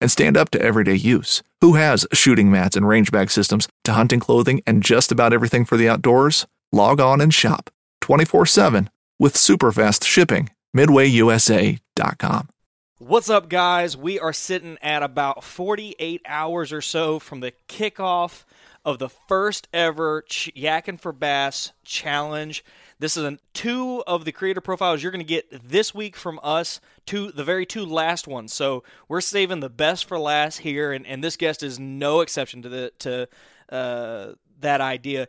and stand up to everyday use. Who has shooting mats and range bag systems to hunting clothing and just about everything for the outdoors? Log on and shop 24 7 with super fast shipping. MidwayUSA.com. What's up, guys? We are sitting at about 48 hours or so from the kickoff of the first ever Ch- for Bass challenge. This is two of the creator profiles you're going to get this week from us, to the very two last ones. So we're saving the best for last here, and, and this guest is no exception to the to uh, that idea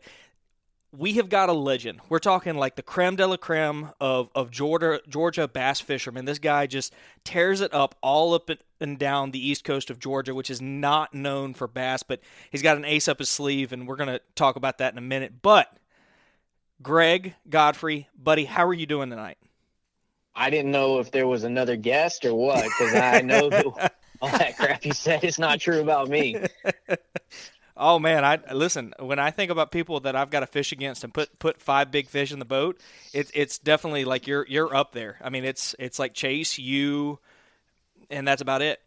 we have got a legend. We're talking like the creme de la creme of, of Georgia, Georgia bass fishermen. This guy just tears it up all up and down the east coast of Georgia, which is not known for bass, but he's got an ace up his sleeve, and we're going to talk about that in a minute. But Greg Godfrey, buddy, how are you doing tonight? I didn't know if there was another guest or what, because I know all that crap you said is not true about me. Oh man, I listen. When I think about people that I've got to fish against and put put five big fish in the boat, it's it's definitely like you're you're up there. I mean, it's it's like Chase, you, and that's about it.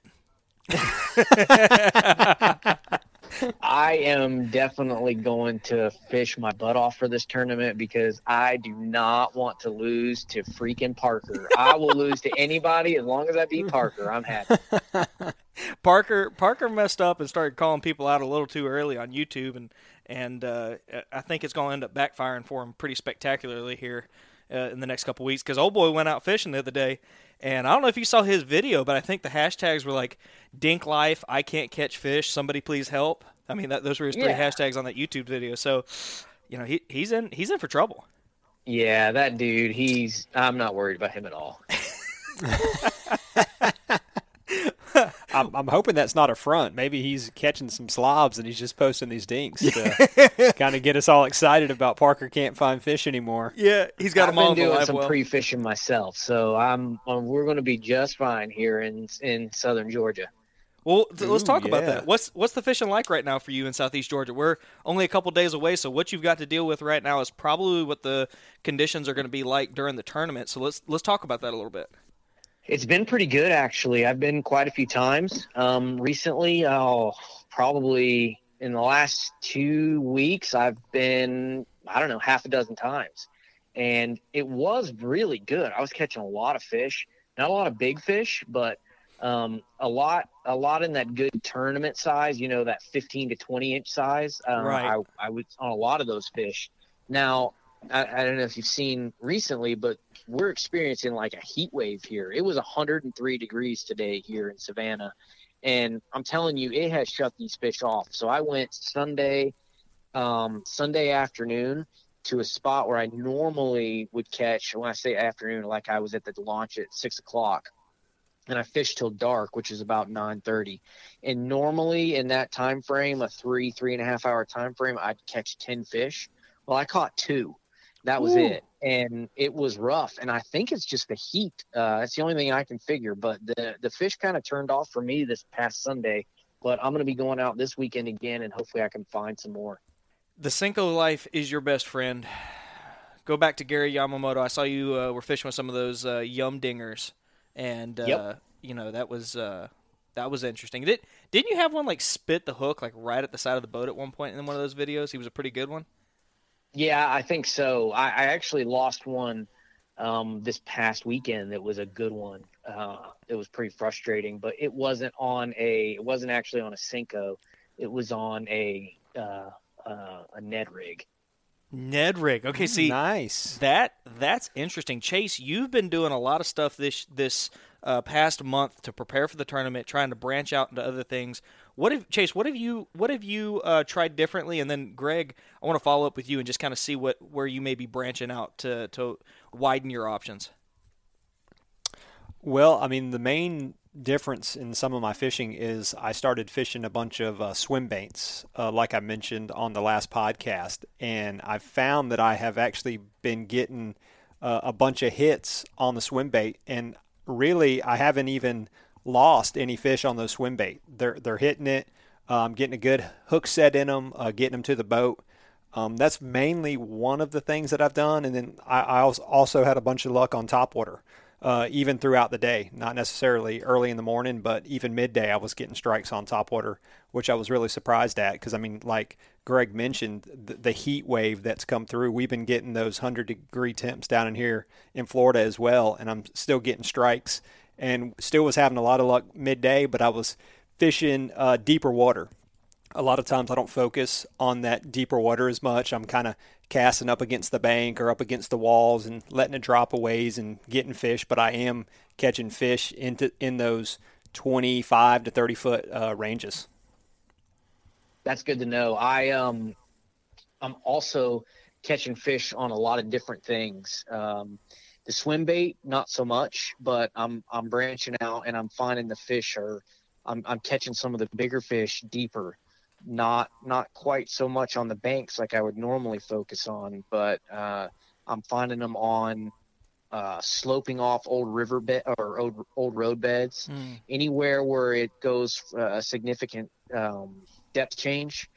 I am definitely going to fish my butt off for this tournament because I do not want to lose to freaking Parker. I will lose to anybody as long as I beat Parker. I'm happy. Parker Parker messed up and started calling people out a little too early on YouTube, and and uh, I think it's going to end up backfiring for him pretty spectacularly here uh, in the next couple weeks. Because old boy went out fishing the other day, and I don't know if you saw his video, but I think the hashtags were like "Dink Life," "I can't catch fish," "Somebody please help." I mean, that, those were his three yeah. hashtags on that YouTube video. So, you know, he he's in he's in for trouble. Yeah, that dude. He's. I'm not worried about him at all. I'm, I'm, hoping that's not a front. Maybe he's catching some slobs and he's just posting these dinks to kind of get us all excited about Parker can't find fish anymore. Yeah, he's got I've them been doing some well. pre-fishing myself, so I'm um, we're going to be just fine here in in southern Georgia. Well, let's talk yeah. about that. What's what's the fishing like right now for you in Southeast Georgia? We're only a couple days away, so what you've got to deal with right now is probably what the conditions are going to be like during the tournament. So let's let's talk about that a little bit. It's been pretty good, actually. I've been quite a few times um, recently. Oh, probably in the last two weeks, I've been, I don't know, half a dozen times. And it was really good. I was catching a lot of fish, not a lot of big fish, but um, a lot, a lot in that good tournament size, you know, that 15 to 20 inch size. Um, right. I, I was on a lot of those fish. Now, I, I, don't know if you've seen recently, but we're experiencing like a heat wave here. It was 103 degrees today here in Savannah. And I'm telling you, it has shut these fish off. So I went Sunday, um, Sunday afternoon to a spot where I normally would catch. When I say afternoon, like I was at the launch at six o'clock, and I fished till dark, which is about 9:30. And normally in that time frame, a three three and a half hour time frame, I'd catch 10 fish. Well, I caught two. That was Ooh. it, and it was rough. And I think it's just the heat. Uh, that's the only thing I can figure. But the the fish kind of turned off for me this past Sunday. But I'm going to be going out this weekend again, and hopefully I can find some more. The Senko life is your best friend. go back to Gary Yamamoto. I saw you uh, were fishing with some of those uh, yum dingers, and uh, Yep. you know that was uh, that was interesting. Did didn't you have one like spit the hook like right at the side of the boat at one point in one of those videos? He was a pretty good one. Yeah, I think so. I, I actually lost one um, this past weekend. That was a good one. Uh, it was pretty frustrating, but it wasn't on a. It wasn't actually on a Senko. It was on a uh, uh, a Ned rig. Ned rig. Okay, see nice. that that's interesting. Chase, you've been doing a lot of stuff this this uh, past month to prepare for the tournament, trying to branch out into other things. What have Chase? What have you what have you uh, tried differently? And then Greg, I want to follow up with you and just kind of see what where you may be branching out to to widen your options. Well, I mean, the main difference in some of my fishing is I started fishing a bunch of uh, swim baits, uh, like I mentioned on the last podcast, and I've found that I have actually been getting uh, a bunch of hits on the swim bait, and really I haven't even lost any fish on those swim bait. They're they're hitting it. I'm getting a good hook set in them, uh, getting them to the boat. Um, that's mainly one of the things that I've done, and then I, I also had a bunch of luck on topwater, uh, even throughout the day. Not necessarily early in the morning, but even midday, I was getting strikes on topwater, which I was really surprised at. Because I mean, like Greg mentioned, the, the heat wave that's come through, we've been getting those hundred degree temps down in here in Florida as well, and I'm still getting strikes, and still was having a lot of luck midday, but I was fishing uh, deeper water a lot of times I don't focus on that deeper water as much. I'm kind of casting up against the bank or up against the walls and letting it drop a ways and getting fish, but I am catching fish into in those 25 to 30 foot uh, ranges. That's good to know. I um, I'm also catching fish on a lot of different things. Um, the swim bait, not so much, but I'm I'm branching out and I'm finding the fish are I'm I'm catching some of the bigger fish deeper. Not not quite so much on the banks like I would normally focus on, but uh, I'm finding them on uh, sloping off old river bed or old, old road beds anywhere where it goes uh, a significant um, depth change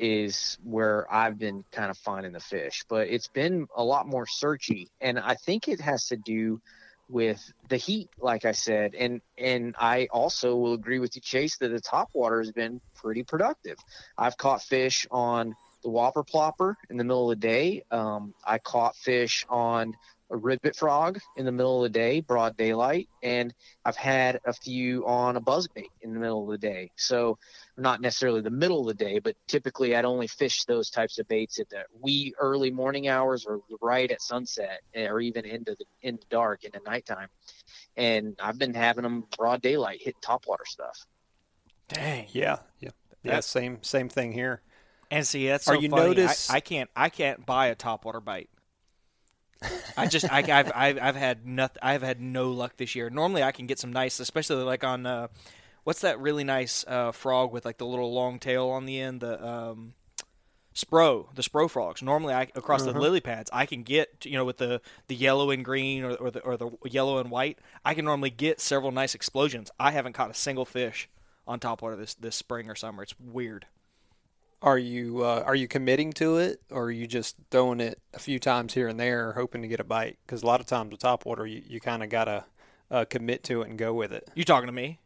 is where I've been kind of finding the fish. But it's been a lot more searchy, and I think it has to do with the heat, like I said, and and I also will agree with you, Chase, that the top water has been pretty productive. I've caught fish on the Whopper Plopper in the middle of the day. Um, I caught fish on a ribbit frog in the middle of the day, broad daylight, and I've had a few on a buzzbait in the middle of the day. So not necessarily the middle of the day, but typically I'd only fish those types of baits at the wee early morning hours or right at sunset or even into the into dark into nighttime. And I've been having them broad daylight hitting topwater stuff. Dang. Yeah, yeah, yeah. That- Same same thing here. And see, that's Are you funny. notice- I, I can't I can't buy a topwater bite. I just I, I've, I've I've had nothing. I've had no luck this year. Normally, I can get some nice, especially like on uh, what's that really nice uh, frog with like the little long tail on the end, the um, spro, the spro frogs. Normally, I across the lily pads, I can get you know with the the yellow and green or, or the or the yellow and white. I can normally get several nice explosions. I haven't caught a single fish on topwater this this spring or summer. It's weird. Are you uh, are you committing to it, or are you just throwing it a few times here and there, hoping to get a bite? Because a lot of times with topwater, you, you kind of gotta uh, commit to it and go with it. You talking to me?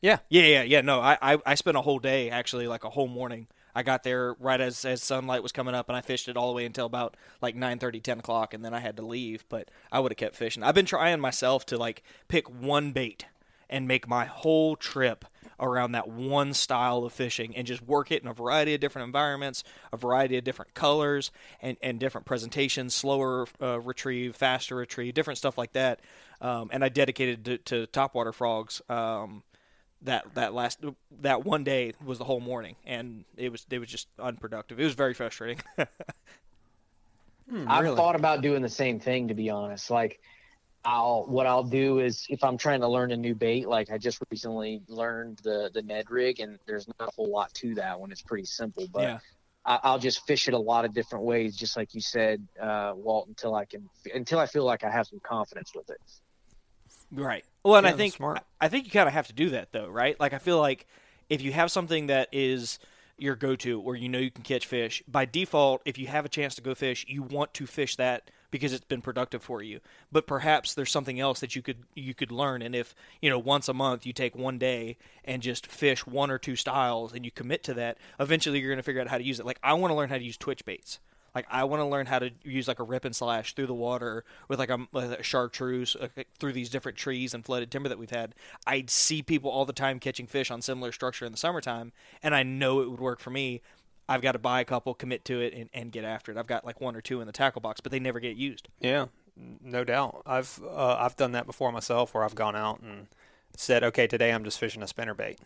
Yeah. Yeah, yeah, yeah. No, I, I, I spent a whole day actually, like a whole morning. I got there right as, as sunlight was coming up, and I fished it all the way until about like 9.30, 10 o'clock, and then I had to leave. But I would have kept fishing. I've been trying myself to like pick one bait and make my whole trip around that one style of fishing and just work it in a variety of different environments, a variety of different colors, and, and different presentations, slower uh, retrieve, faster retrieve, different stuff like that. Um, and I dedicated to, to topwater frogs. Um, that that last that one day was the whole morning, and it was it was just unproductive. It was very frustrating. I've thought about doing the same thing to be honest. Like I'll what I'll do is if I'm trying to learn a new bait, like I just recently learned the the Ned rig, and there's not a whole lot to that one. It's pretty simple, but Yeah. I, I'll just fish it a lot of different ways, just like you said, uh, Walt, until I can until I feel like I have some confidence with it. Right. Well, and Yeah, I think that's smart. I think you kind of have to do that though, right? Like I feel like if you have something that is your go-to where you know you can catch fish. By default, if you have a chance to go fish, you want to fish that because it's been productive for you. But perhaps there's something else that you could you could learn and if, you know, once a month you take one day and just fish one or two styles and you commit to that, eventually you're going to figure out how to use it. Like I want to learn how to use twitch baits. Like I want to learn how to use like a rip and slash through the water with like a, a chartreuse uh, through these different trees and flooded timber that we've had. I'd see people all the time catching fish on similar structure in the summertime, and I know it would work for me. I've got to buy a couple, commit to it, and, and get after it. I've got like one or two in the tackle box, but they never get used. Yeah, no doubt. I've uh, I've done that before myself, where I've gone out and said, okay, today I'm just fishing a spinner bait,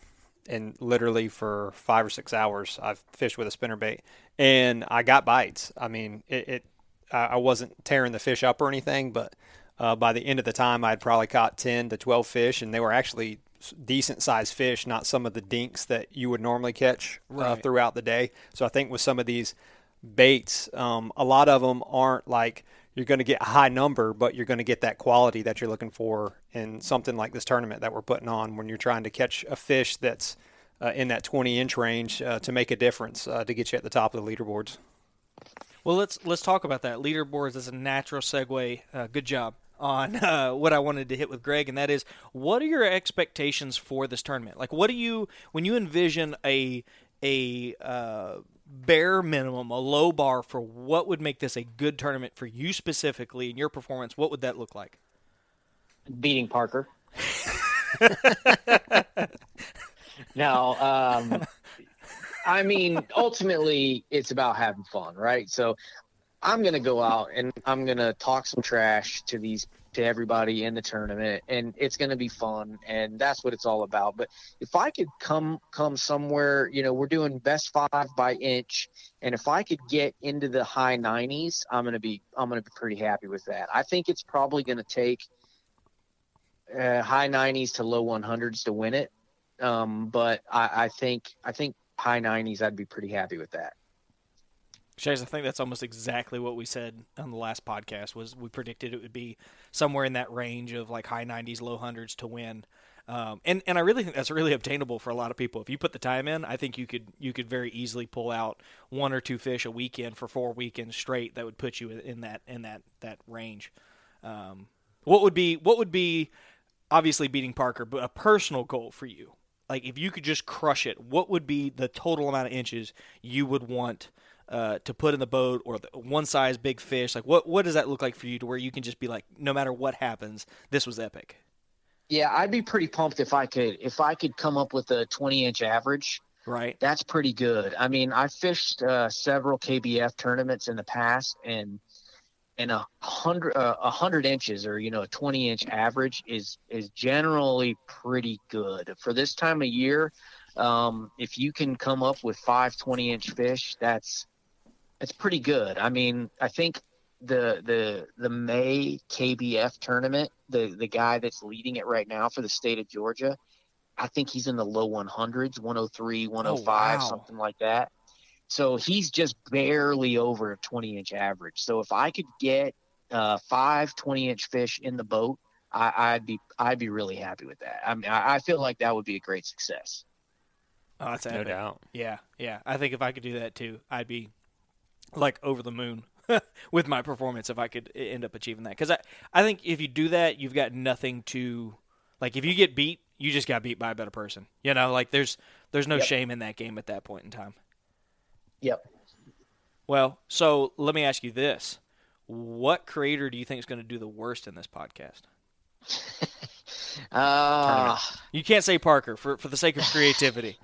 and literally for five or six hours I've fished with a spinner bait, and I got bites. I mean, it, it I wasn't tearing the fish up or anything, but uh, by the end of the time I'd probably caught ten to twelve fish, and they were actually decent sized fish, not some of the dinks that you would normally catch uh, throughout the day. So I think with some of these baits, um, a lot of them aren't like you're going to get a high number, but you're going to get that quality that you're looking for in something like this tournament that we're putting on when you're trying to catch a fish that's uh, in that 20 inch range uh, to make a difference uh, to get you at the top of the leaderboards. Well, let's let's talk about that. Leaderboards is a natural segue. Uh, good job on uh, what I wanted to hit with Greg, and that is, what are your expectations for this tournament? Like, what do you when you envision a a uh, bare minimum, a low bar for what would make this a good tournament for you specifically in your performance? What would that look like? beating Parker. no, um, I mean, ultimately, it's about having fun, right? So, I'm gonna go out and I'm gonna talk some trash to these to everybody in the tournament, and it's gonna be fun, and that's what it's all about. But if I could come come somewhere, you know, we're doing best five by inch, and if I could get into the high 90s, I'm gonna be I'm gonna be pretty happy with that. I think it's probably gonna take uh, high 90s to low 100s to win it. Um, but I, I think I think high 90s. I'd be pretty happy with that. Chase, I think that's almost exactly what we said on the last podcast. Was we predicted it would be somewhere in that range of like high 90s, low hundreds to win. Um, and and I really think that's really obtainable for a lot of people. If you put the time in, I think you could you could very easily pull out one or two fish a weekend for four weekends straight. That would put you in that in that that range. Um, what would be what would be obviously beating Parker, but a personal goal for you? Like if you could just crush it, what would be the total amount of inches you would want? Uh, to put in the boat or the one size big fish like what what does that look like for you to where you can just be like no matter what happens this was epic Yeah, I'd be pretty pumped if I could if I could come up with a 20 inch average. right That's pretty good. I mean, I fished uh, several KBF tournaments in the past, and and a hundred uh, a hundred inches or you know a 20 inch average is is generally pretty good for this time of year. Um, if you can come up with five 20 inch fish, that's that's pretty good. I mean, I think the the the May KBF tournament, the the guy that's leading it right now for the state of Georgia, I think he's in the low 100s, 103, 105, wow. something like that. So he's just barely over a 20 inch average. So if I could get uh, five 20 inch fish in the boat, I, I'd be I'd be really happy with that. I mean, I, I feel like that would be a great success. oh that's No doubt. yeah yeah i think if i could do that too i'd be like over the moon with my performance if i could end up achieving that because I, I think if you do that you've got nothing to like if you get beat you just got beat by a better person you know like there's there's no Yep. shame in that game at that point in time Yep. Well, so let me ask you this. What creator do you think is going to do the worst in this podcast? Uh, You can't say Parker for, for the sake of creativity.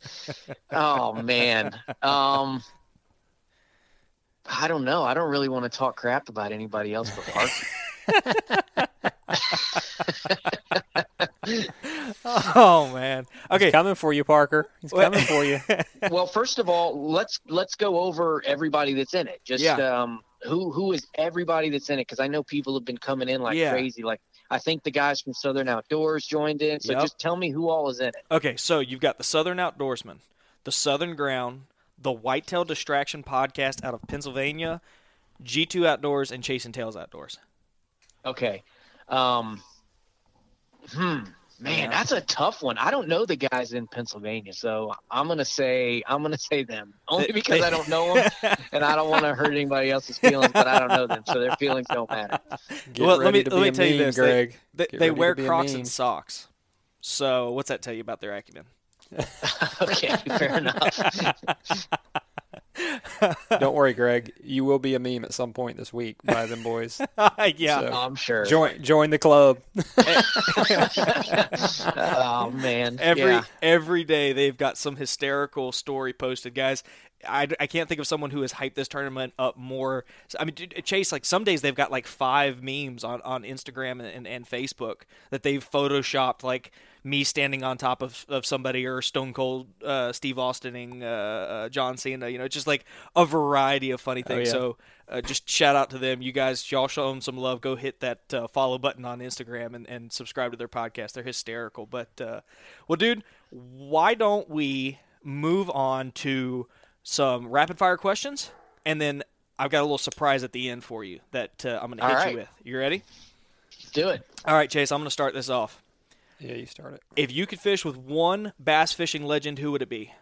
oh man. Um, I don't know. I don't really want to talk crap about anybody else but Parker. oh, man. Okay. He's coming for you, Parker. He's Well- coming for you. well, first of all, let's let's go over everybody that's in it. Just Yeah. um, who who is everybody that's in it? Because I know people have been coming in like Yeah. crazy. Like I think the guys from Southern Outdoors joined in. So Yep. just tell me who all is in it. Okay, so you've got the Southern Outdoorsman, the Southern Ground, the Whitetail Distraction Podcast out of Pennsylvania, G2 Outdoors, and Chasing Tails Outdoors. Okay. Um, hmm. Man, Yeah. that's a tough one. I don't know the guys in Pennsylvania, so I'm gonna say I'm gonna say them only because I don't know them and I don't want to hurt anybody else's feelings, but I don't know them, so their feelings don't matter. Get Well, let me- let me a tell you this, Greg. They, Get they wear Crocs and socks. So what's that tell you about their acumen? okay, fair enough. Don't worry, Greg. You will be a meme at some point this week by them boys. yeah. So- I'm sure. Join join the club. oh man, Every yeah. every day they've got some hysterical story posted, guys. I, I can't think of someone who has hyped this tournament up more. I mean, dude, Chase, like some days they've got like five memes on, on Instagram and, and, and Facebook that they've photoshopped, like me standing on top of, of somebody or Stone Cold uh, Steve Austining uh, uh, John Cena. You know, just like a variety of funny things. yeah. So uh, just shout out to them. You guys, y'all show them some love. Go hit that uh, follow button on Instagram and, and subscribe to their podcast. They're hysterical. But, uh, well, dude, why don't we move on to some rapid fire questions? And then I've got a little surprise at the end for you that uh, I'm going to hit right. you with. You ready? do it. All right, Chase, I'm going to start this off. Yeah, you start it. If you could fish with one bass fishing legend, who would it be?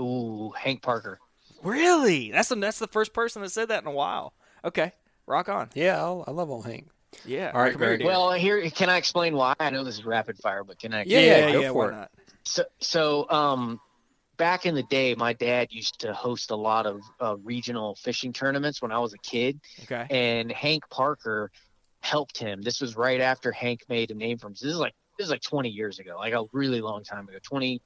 Ooh, Hank Parker. Really? That's the, that's the first person that said that in a while. Okay, rock on. Yeah, I'll, I love old Hank. Yeah. All right, Greg. Well, here can I explain why? I know this is rapid fire, but can I? Yeah, yeah, go yeah, for why it. not? So, so um, back in the day, my dad used to host a lot of uh, regional fishing tournaments when I was a kid, Okay. and Hank Parker helped him. This was right after Hank made a name for himself. This is like this is like 20 years ago, like a really long time ago. 20,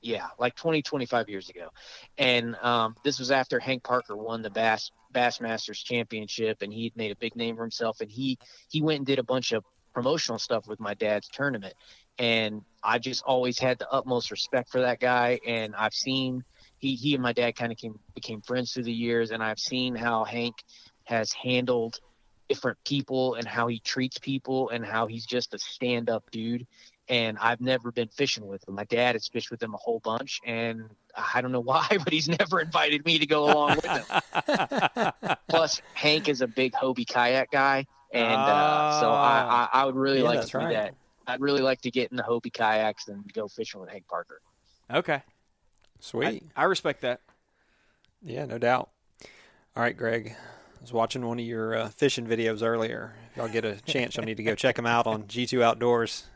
yeah, like 20, 25 years ago. And um, this was after Hank Parker won the Bass Bassmasters Championship, and he made a big name for himself. And he he went and did a bunch of promotional stuff with my dad's tournament. And I just always had the utmost respect for that guy. And I've seen he he and my dad kind of came became friends through the years, and I've seen how Hank has handled different people and how he treats people and how he's just a stand up dude. And I've never been fishing with him. My dad has fished with him a whole bunch, and I don't know why, but he's never invited me to go along with him. Plus, Hank is a big Hobie kayak guy, and uh, so I, I, I would really Yeah, like to do right. that. I'd really like to get in the Hobie kayaks and go fishing with Hank Parker. Okay. I, Sweet. I respect that. Yeah, no doubt. All right, Greg. I was watching one of your uh, fishing videos earlier. If y'all get a chance, you'll need to go check them out on G2 Outdoors.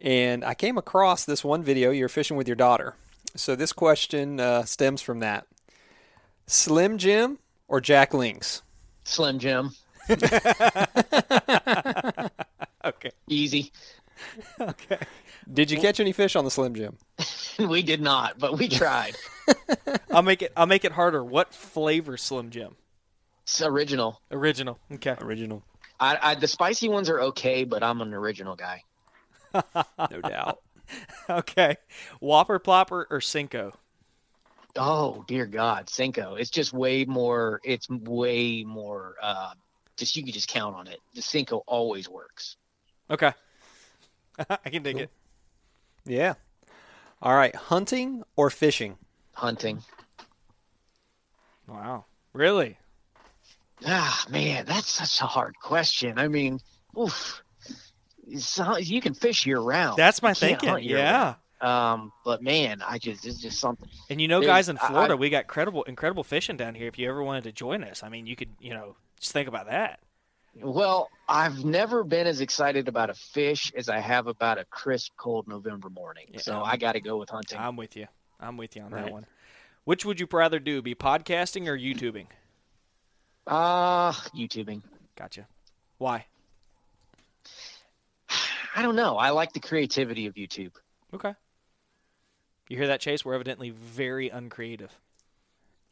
And I came across this one video. You're fishing with your daughter. So this question uh, stems from that. Slim Jim or Jack Links? Slim Jim, Okay. easy. Okay. Did you catch any fish on the Slim Jim? we did not, but we tried. I'll make it. I'll make it harder. What flavor Slim Jim? It's original. Original. Okay. Original, I, I the spicy ones are okay, but I'm an original guy. no doubt. Okay. Whopper, plopper, or Senko? Oh dear God, Senko. It's just way more. It's way more. Uh, just you can just count on it. The Senko always works. Okay. I can dig Cool. it. Yeah. All right, hunting or fishing? Hunting. Wow. Really? Ah man, that's such a hard question. I mean, oof. You can fish year round. That's my You thinking. Yeah. Um, but man, I just it's just something. And you know, There's- guys in Florida, I- we got credible, incredible fishing down here. If you ever wanted to join us, I mean, you could, you know, just think about that. Well, I've never been as excited about a fish as I have about a crisp, cold November morning. Yeah. So I got to go with hunting. I'm with you. I'm with you on that one. Which would you rather do, be podcasting or YouTubing? Ah, YouTubing. Gotcha. Why? I don't know. I like the creativity of YouTube. Okay. You hear that, Chase? We're evidently very uncreative.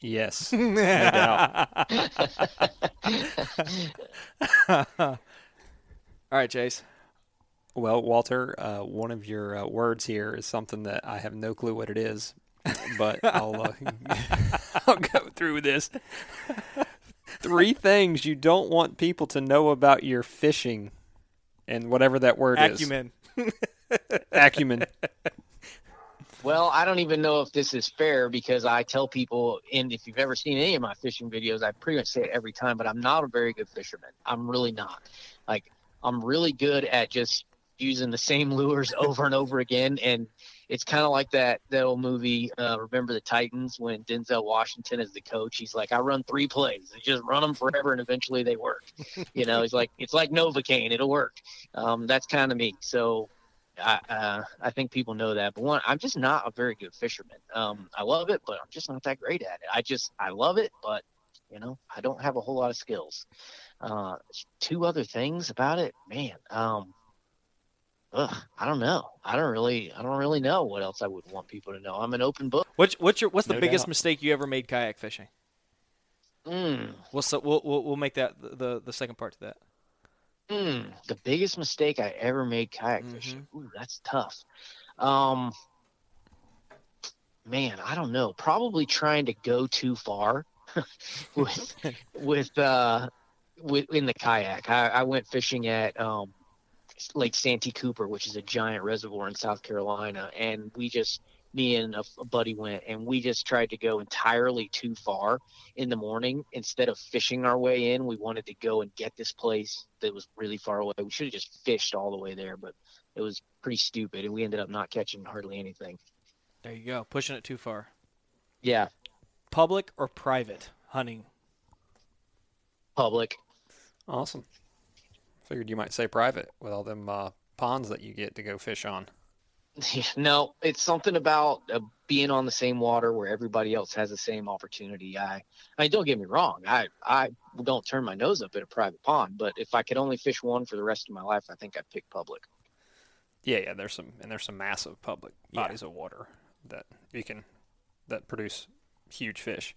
Yes, no doubt. All right, Chase. Well, Walter, uh, one of your uh, words here is something that I have no clue what it is, but I'll uh, I'll go through this. Three things you don't want people to know about your fishing, and whatever that word Acumen. is. Acumen. Well, I don't even know if this is fair because I tell people, and if you've ever seen any of my fishing videos, I pretty much say it every time, but I'm not a very good fisherman. I'm really not. Like, I'm really good at just using the same lures over and over again. And it's kind of like that that old movie, uh, Remember the Titans, when Denzel Washington is the coach. He's like, I run three plays, I just run them forever, and eventually they work. you know, he's like, it's like Novocaine, it'll work. Um, that's kind of me. So. I, uh, I think people know that, but one, I'm just not a very good fisherman. Um, I love it, but I'm just not that great at it. I just, I love it, but you know, I don't have a whole lot of skills. Uh, two other things about it, man. Um, ugh, I don't know. I don't really, I don't really know what else I would want people to know. I'm an open book. What's what's your what's the No biggest doubt. mistake you ever made kayak fishing? Mm, We'll so we'll we'll, we'll make that the, the the second part to that. mm, the biggest mistake I ever made kayak fishing. Ooh, that's tough. Um, man, I don't know. Probably trying to go too far with with uh with in the kayak. I, I went fishing at um Lake Santee Cooper, which is a giant reservoir in South Carolina, and we just me and a, a buddy went and we just tried to go entirely too far in the morning instead of fishing our way in we wanted to go and get this place that was really far away we should have just fished all the way there but it was pretty stupid and we ended up not catching hardly anything There you go, pushing it too far. yeah Public or private hunting? public Awesome. Figured you might say private with all them uh, ponds that you get to go fish on. no it's something about uh, being on the same water where everybody else has the same opportunity i i mean don't get me wrong i i don't turn my nose up at a private pond but if i could only fish one for the rest of my life i think i'd pick public Yeah, yeah. There's some and there's some massive public Yeah. bodies of water that you can that produce huge fish.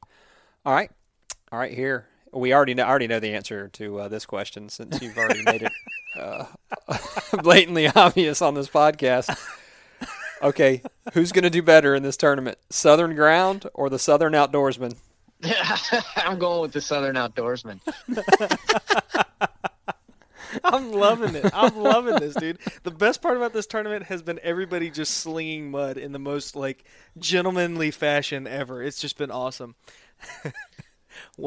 All right, all right. Here we already know. I already know the answer to uh, this question since you've already made it uh, blatantly obvious on this podcast. Okay, who's going to do better in this tournament, Southern Ground or the Southern Outdoorsman? i'm going with the southern outdoorsman I'm loving it. I'm loving this, dude. The best part about this tournament has been everybody just slinging mud in the most like gentlemanly fashion ever. It's just been awesome.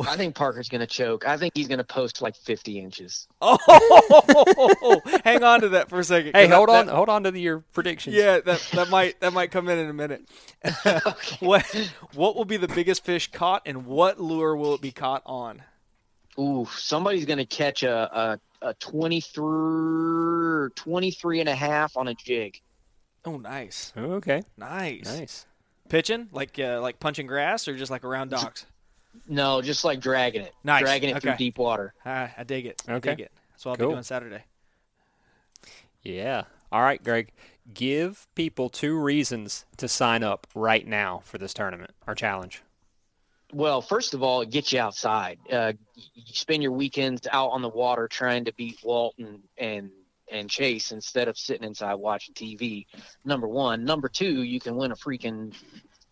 I think Parker's gonna choke. I think he's gonna post like 50 inches. Oh, hang on to that for a second. Hey, hold that- on, hold on to your predictions. Yeah, that that might that might come in in a minute. what what will be the biggest fish caught, and what lure will it be caught on? Ooh, somebody's gonna catch a a, a 23, 23 and a half on a jig. Oh, nice, Okay. nice, Nice. Pitching like uh, like punching grass, or just like around docks. No, just like dragging it, Nice, dragging it through deep water. I dig it. I dig it. That's what I'll Cool. be doing Saturday. Yeah. All right, Greg. Give people two reasons to sign up right now for this tournament or challenge. Well, first of all, it gets you outside. Uh, you spend your weekends out on the water trying to beat Walt and and and Chase instead of sitting inside watching TV. Number one. Number two, you can win a freaking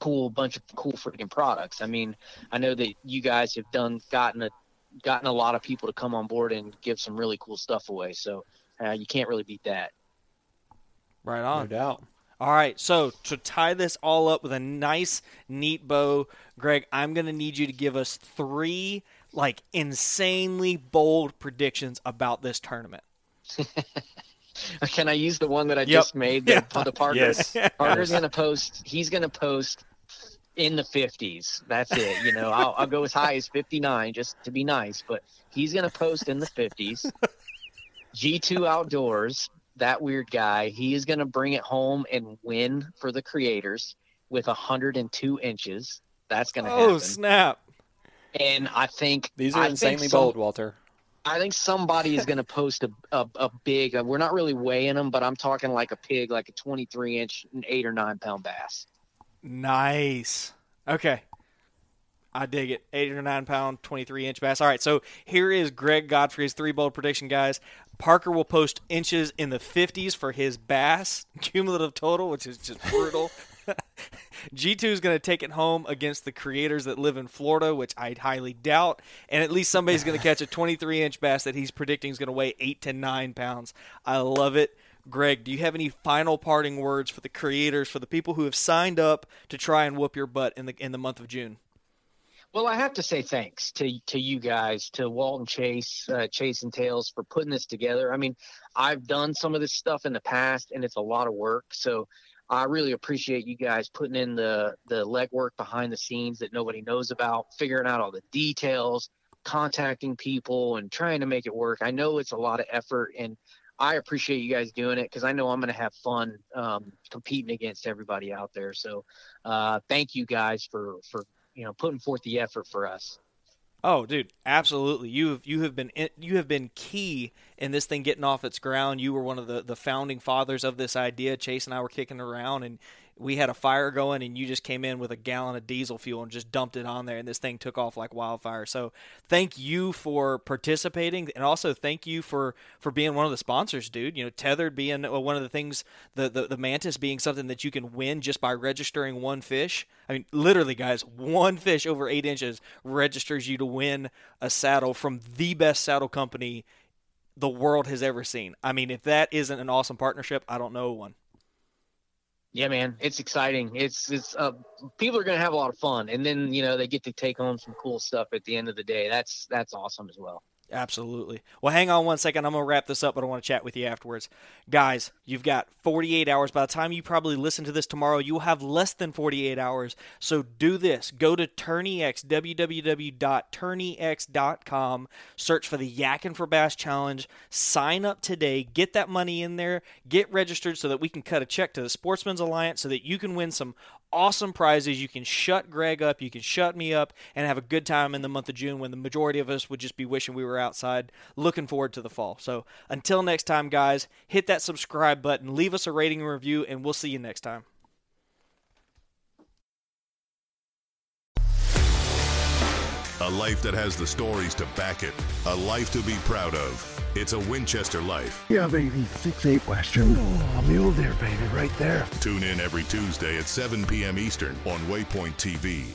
cool bunch of cool freaking products. I mean, I know that you guys have done gotten a gotten a lot of people to come on board and give some really cool stuff away. So uh, you can't really beat that. Right on. No on. doubt. All right, so to tie this all up with a nice, neat bow, Greg, I'm going to need you to give us three like insanely bold predictions about this tournament. Can I use the one that I Yep. just made? The, Yeah. the Parker. Yes. Parker's gonna post. He's gonna post in the fifties. That's it. You know, I'll, I'll go as high as fifty nine just to be nice, but he's gonna post in the fifties. G two outdoors. That weird guy. He is gonna bring it home and win for the creators with hundred and two inches. That's gonna Oh, happen. snap. And I think These are I insanely some- bold, Walter. I think somebody is going to post a, a, a big. Uh, we're not really weighing them, but I'm talking like a pig, like a 23 inch, eight or nine pound bass. Nice. Okay. I dig it. Eight or nine pound, 23 inch bass. All right, so here is Greg Godfrey's three bold prediction, guys. Parker will post inches in the 50s for his bass cumulative total, which is just brutal. G2 is going to take it home against the creators that live in Florida, which I highly doubt. And at least somebody's going to catch a 23 inch bass that he's predicting is going to weigh eight to nine pounds. I love it. Greg, do you have any final parting words for the creators, for the people who have signed up to try and whoop your butt in the in the month of June? Well, I have to say thanks to to you guys, to Walt and Chase, uh, Chasing Tails for putting this together. I mean, I've done some of this stuff in the past, and it's a lot of work. So I really appreciate you guys putting in the the legwork behind the scenes that nobody knows about, figuring out all the details, contacting people, and trying to make it work. I know it's a lot of effort, and I appreciate you guys doing it because I know I'm going to have fun um, competing against everybody out there. So, uh, thank you guys for for you know putting forth the effort for us. Oh, dude, absolutely. You have you have been you have been key in this thing getting off its ground. You were one of the the founding fathers of this idea. Chase and I were kicking around, and we had a fire going and you just came in with a gallon of diesel fuel and just dumped it on there and this thing took off like wildfire. So thank you for participating and also thank you for for being one of the sponsors dude. You know Tethrd being uh, one of the things the, the the mantis being something that you can win just by registering one fish. I mean literally guys one fish over eight inches registers you to win a saddle from the best saddle company the world has ever seen. I mean if that isn't an awesome partnership i don't know one yeah, man, it's exciting. It's it's uh, people are gonna have a lot of fun, and then you know they get to take home some cool stuff at the end of the day. That's that's awesome as well. Absolutely. Well, hang on one second. I'm going to wrap this up, but I want to chat with you afterwards. Guys, you've got 48 hours. By the time you probably listen to this tomorrow, you'll have less than 48 hours. So do this. Go to TourneyX, www.tourneyx.com, search for the Yakin for Bass Challenge, sign up today, get that money in there, get registered so that we can cut a check to the Sportsman's Alliance so that you can win some awesome prizes. You can shut Greg up, you can shut me up, and have a good time in the month of June when the majority of us would just be wishing we were outside. Looking forward to the fall. So until next time, guys, hit that subscribe button, leave us a rating and review, and we'll see you next time. A life that has the stories to back it. A life to be proud of. It's a Winchester life. Yeah, baby. Six eight Western. Oh, mule deer, baby, right there. Tune in every Tuesday at 7 p.m. Eastern on Waypoint TV.